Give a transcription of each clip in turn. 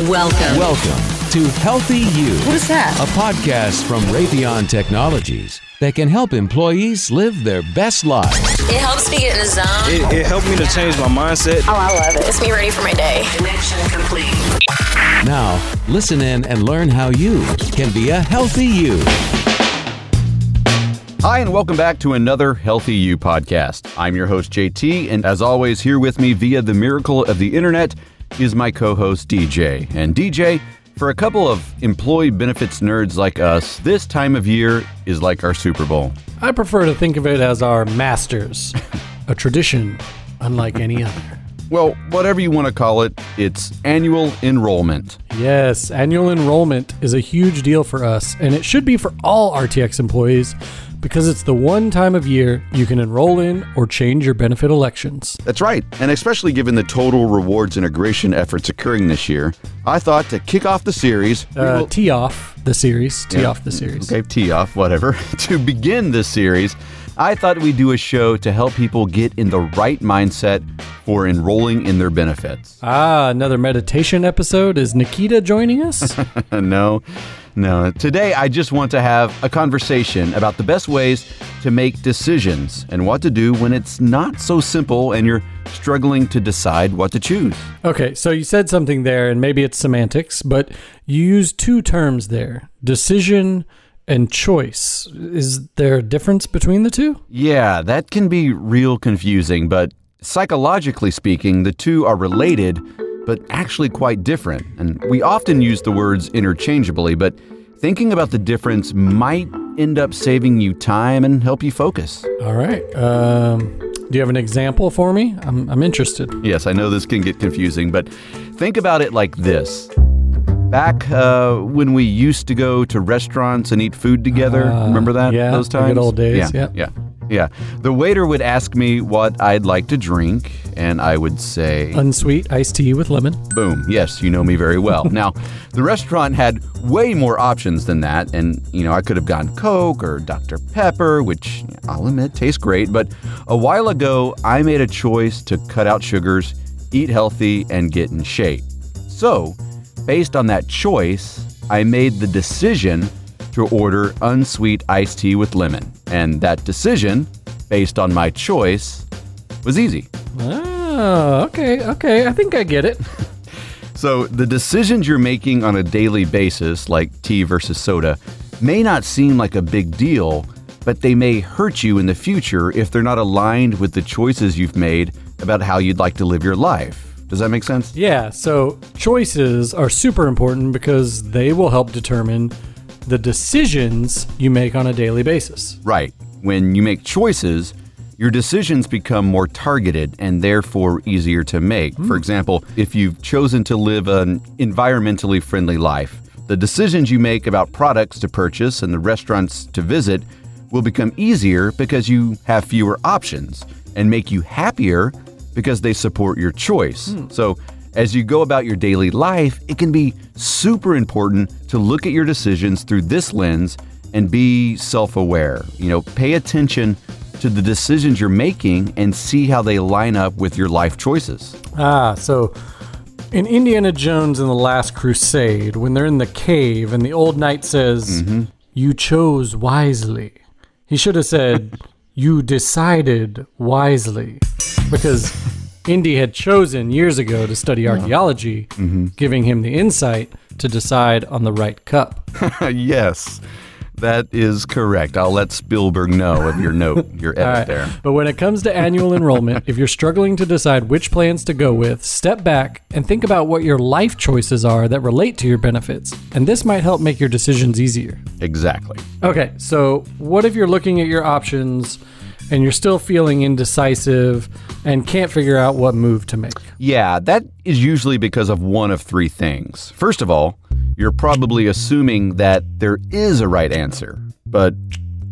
Welcome. Welcome to Healthy You, What is that? a podcast from Raytheon Technologies that can help employees live their best lives. It helps me get in the zone. It, it helped me to change my mindset. Oh, I love it. Gets me ready for my day. Connection complete. Now, listen in and learn how you can be a healthy you. Hi, and welcome back to another Healthy You podcast. I'm your host, JT, and as always, here with me via the miracle of the internet is my co host, DJ. And DJ, for a couple of employee benefits nerds like us, this time of year is like our Super Bowl. I prefer to think of it as our masters, a tradition unlike any other. Well, whatever you want to call it, it's annual enrollment. Yes, annual enrollment is a huge deal for us, and it should be for all RTX employees because it's the one time of year you can enroll in or change your benefit elections. That's right, and especially given the total rewards integration efforts occurring this year, I thought to kick off the series, Uh, will- tee off the series. Tee off the series. Okay, tee off, whatever. to begin this series, I thought we'd do a show to help people get in the right mindset for enrolling in their benefits. Ah, another meditation episode. Is Nikita joining us? no, no. Today, I just want to have a conversation about the best ways to make decisions and what to do when it's not so simple and you're struggling to decide what to choose. Okay, so you said something there, and maybe it's semantics, but you used two terms there decision and choice. Is there a difference between the two? Yeah, that can be real confusing, but psychologically speaking, the two are related, but actually quite different. And we often use the words interchangeably, but thinking about the difference might end up saving you time and help you focus. All right. Um, do you have an example for me? I'm, I'm interested. Yes, I know this can get confusing, but think about it like this. Back uh, when we used to go to restaurants and eat food together, Uh, remember that? yeah, those the good times. old days, Yeah, yeah, yeah. The waiter would ask me what I'd like to drink, and I would say, Unsweet iced tea with lemon. Boom. Yes, you know me very well. now, the restaurant had way more options than that, and you know I could have gone Coke or Dr Pepper, which I'll admit tastes great. But a while ago, I made a choice to cut out sugars, eat healthy, and get in shape. So, based on that choice, I made the decision to order unsweet iced tea with lemon, and that decision, based on my choice, was easy. Oh, okay, okay. I think I get it. So, the decisions you're making on a daily basis, like tea versus soda, may not seem like a big deal, but they may hurt you in the future if they're not aligned with the choices you've made about how you'd like to live your life. Does that make sense? Yeah, so choices are super important because they will help determine the decisions you make on a daily basis. Right. When you make choices, your decisions become more targeted and therefore easier to make. Hmm. For example, if you've chosen to live an environmentally friendly life, the decisions you make about products to purchase and the restaurants to visit will become easier because you have fewer options and make you happier because they support your choice. Hmm. So, as you go about your daily life, it can be super important to look at your decisions through this lens and be self aware. You know, pay attention to the decisions you're making and see how they line up with your life choices. Ah, so in Indiana Jones and the Last Crusade, when they're in the cave and the old knight says, You chose wisely, he should have said, You decided wisely. Because Indy had chosen years ago to study archaeology, giving him the insight to decide on the right cup. yes, that is correct. I'll let Spielberg know of your note, your edit right. there. But when it comes to annual enrollment, if you're struggling to decide which plans to go with, step back and think about what your life choices are that relate to your benefits. And this might help make your decisions easier. Exactly. Okay, so what if you're looking at your options and you're still feeling indecisive and can't figure out what move to make? Yeah, that is usually because of one of three things. First of all, you're probably assuming that there is a right answer, but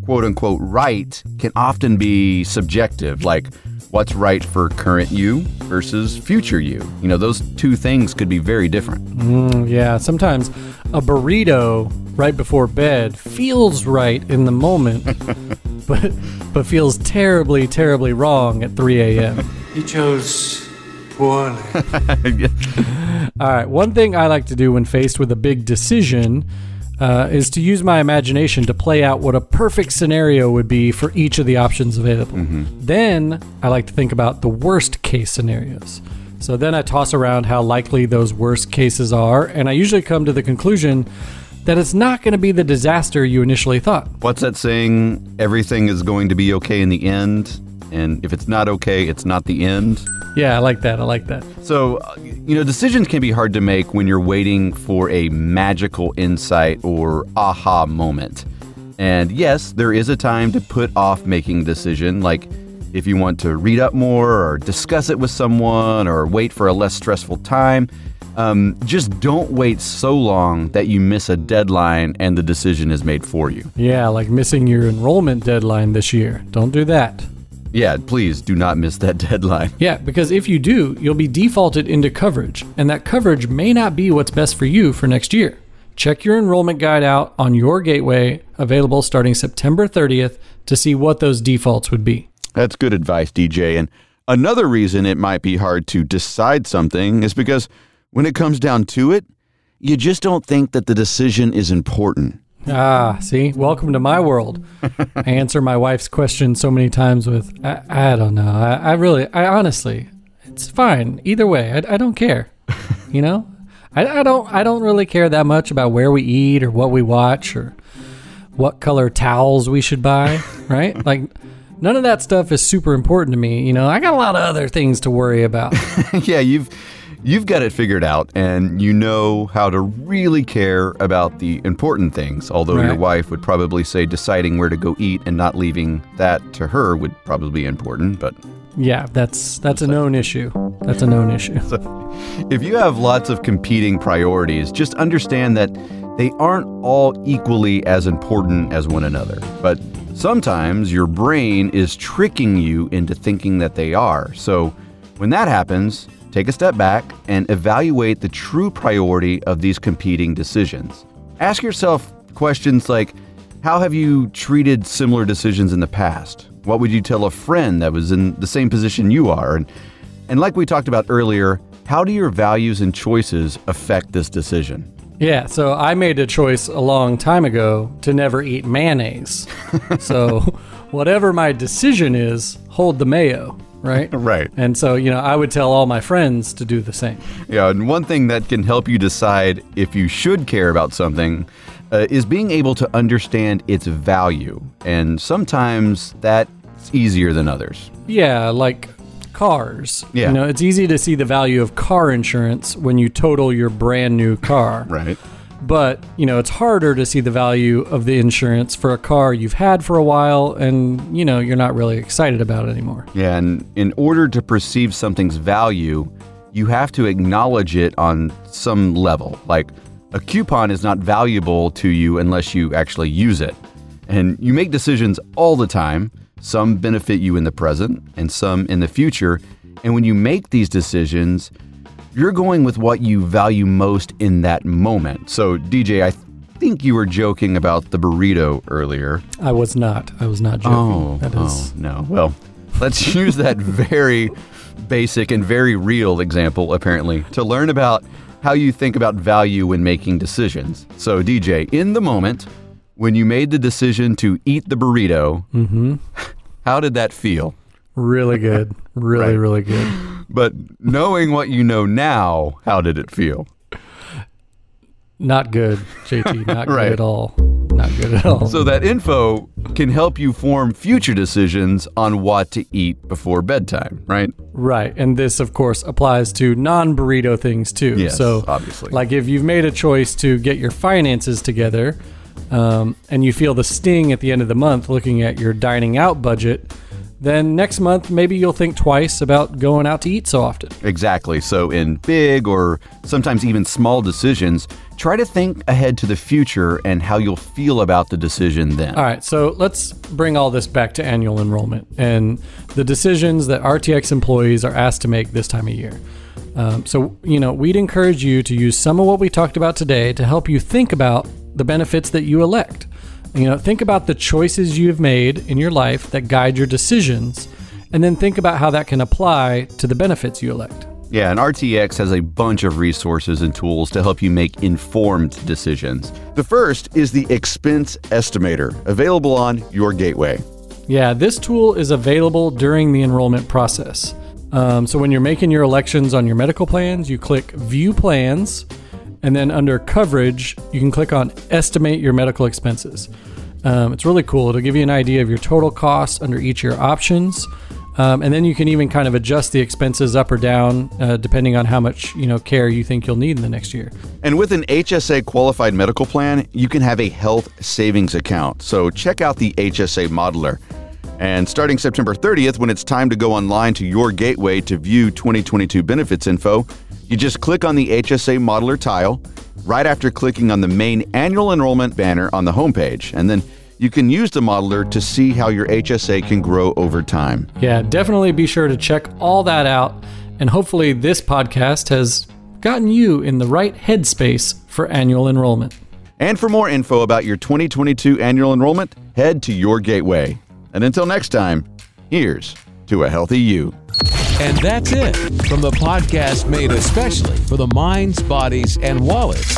quote unquote right can often be subjective, like what's right for current you versus future you. You know, those two things could be very different. Mm, yeah, sometimes a burrito right before bed feels right in the moment, but but feels terribly, terribly wrong at 3 a.m. He chose poorly. All right. One thing I like to do when faced with a big decision uh, is to use my imagination to play out what a perfect scenario would be for each of the options available. Then I like to think about the worst case scenarios. So then I toss around how likely those worst cases are, and I usually come to the conclusion that it's not going to be the disaster you initially thought. What's that saying? Everything is going to be okay in the end. And if it's not okay, it's not the end. Yeah, I like that. I like that. So, you know, decisions can be hard to make when you're waiting for a magical insight or aha moment. And yes, there is a time to put off making a decision, like if you want to read up more or discuss it with someone or wait for a less stressful time. Um, just don't wait so long that you miss a deadline and the decision is made for you. Yeah, like missing your enrollment deadline this year. Don't do that. Yeah, please do not miss that deadline. Yeah, because if you do, you'll be defaulted into coverage, and that coverage may not be what's best for you for next year. Check your enrollment guide out on your gateway, available starting September 30th, to see what those defaults would be. That's good advice, DJ. And another reason it might be hard to decide something is because when it comes down to it, you just don't think that the decision is important. Ah, see, welcome to my world. I answer my wife's question so many times with, I, I don't know. I, I really, I honestly, it's fine either way. I, I don't care. You know, I, I don't, I don't really care that much about where we eat or what we watch or what color towels we should buy. Right? Like, none of that stuff is super important to me. You know, I got a lot of other things to worry about. yeah, you've you've got it figured out and you know how to really care about the important things. Although your wife would probably say deciding where to go eat and not leaving that to her would probably be important, but Yeah, that's that's a known issue. That's a known issue. If you have lots of competing priorities, just understand that they aren't all equally as important as one another. But sometimes your brain is tricking you into thinking that they are. So when that happens, take a step back and evaluate the true priority of these competing decisions. Ask yourself questions like How have you treated similar decisions in the past? What would you tell a friend that was in the same position you are? And and like we talked about earlier, how do your values and choices affect this decision? Yeah, so I made a choice a long time ago to never eat mayonnaise. so whatever my decision is, hold the mayo, right? Right. And so, you know, I would tell all my friends to do the same. Yeah, and one thing that can help you decide if you should care about something uh, is being able to understand its value. And sometimes that's easier than others. Yeah, like cars. Yeah. You know, it's easy to see the value of car insurance when you total your brand new car. Right. But, you know, it's harder to see the value of the insurance for a car you've had for a while and, you know, you're not really excited about it anymore. Yeah, and in order to perceive something's value, you have to acknowledge it on some level. Like a coupon is not valuable to you unless you actually use it. And you make decisions all the time. Some benefit you in the present and some in the future. And when you make these decisions, you're going with what you value most in that moment. So, DJ, I think you were joking about the burrito earlier. I was not. I was not joking. Oh, That is oh, no. Well, let's use that very basic and very real example, apparently, to learn about how you think about value when making decisions. So, DJ, in the moment when you made the decision to eat the burrito, Mm-hmm. how did that feel? really good. Really, Right. really good. But knowing what you know now, how did it feel? Not good, JT. Not good at all. Not good at all. So, that info can help you form future decisions on what to eat before bedtime, right? right. And this, of course, applies to non burrito things too. Yes, so, obviously. like if you've made a choice to get your finances together um, and you feel the sting at the end of the month looking at your dining out budget, then next month maybe you'll think twice about going out to eat so often. Exactly. So, in big or sometimes even small decisions, try to think ahead to the future and how you'll feel about the decision then. All right, so let's bring all this back to annual enrollment and the decisions that RTX employees are asked to make this time of year. Um, so, you know, we'd encourage you to use some of what we talked about today to help you think about the benefits that you elect. You know, think about the choices you've made in your life that guide your decisions, and then think about how that can apply to the benefits you elect. Yeah, and RTX has a bunch of resources and tools to help you make informed decisions. The first is the Expense Estimator, available on your gateway. Yeah, this tool is available during the enrollment process. Um, so when you're making your elections on your medical plans, you click View Plans, and then under Coverage, you can click on Estimate Your Medical Expenses. Um, it's really cool. It'll give you an idea of your total costs under each of your options. Um, and then you can even kind of adjust the expenses up or down uh, depending on how much you know care you think you'll need in the next year. And with an HSA qualified medical plan, you can have a health savings account. So check out the HSA Modeler. And starting September 30th, when it's time to go online to your gateway to view 2022 benefits info, you just click on the HSA Modeler tile right after clicking on the main annual enrollment banner on the homepage. And then you can use the modeler to see how your HSA can grow over time. Yeah, definitely be sure to check all that out. And hopefully, this podcast has gotten you in the right headspace for annual enrollment. And for more info about your 2022 annual enrollment, head to your gateway. And until next time, here's to a healthy you. And that's it from the podcast made especially for the minds, bodies, and wallets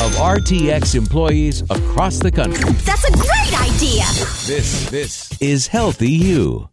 of RTX employees across the country. That's a great idea. This this is Healthy You.